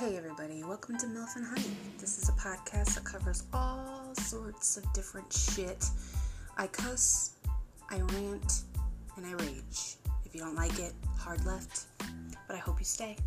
Hey, everybody, welcome to MILF and Honey. This is a podcast that covers all sorts of different shit. I cuss, I rant, and I rage. If you don't like it, hard left, but I hope you stay.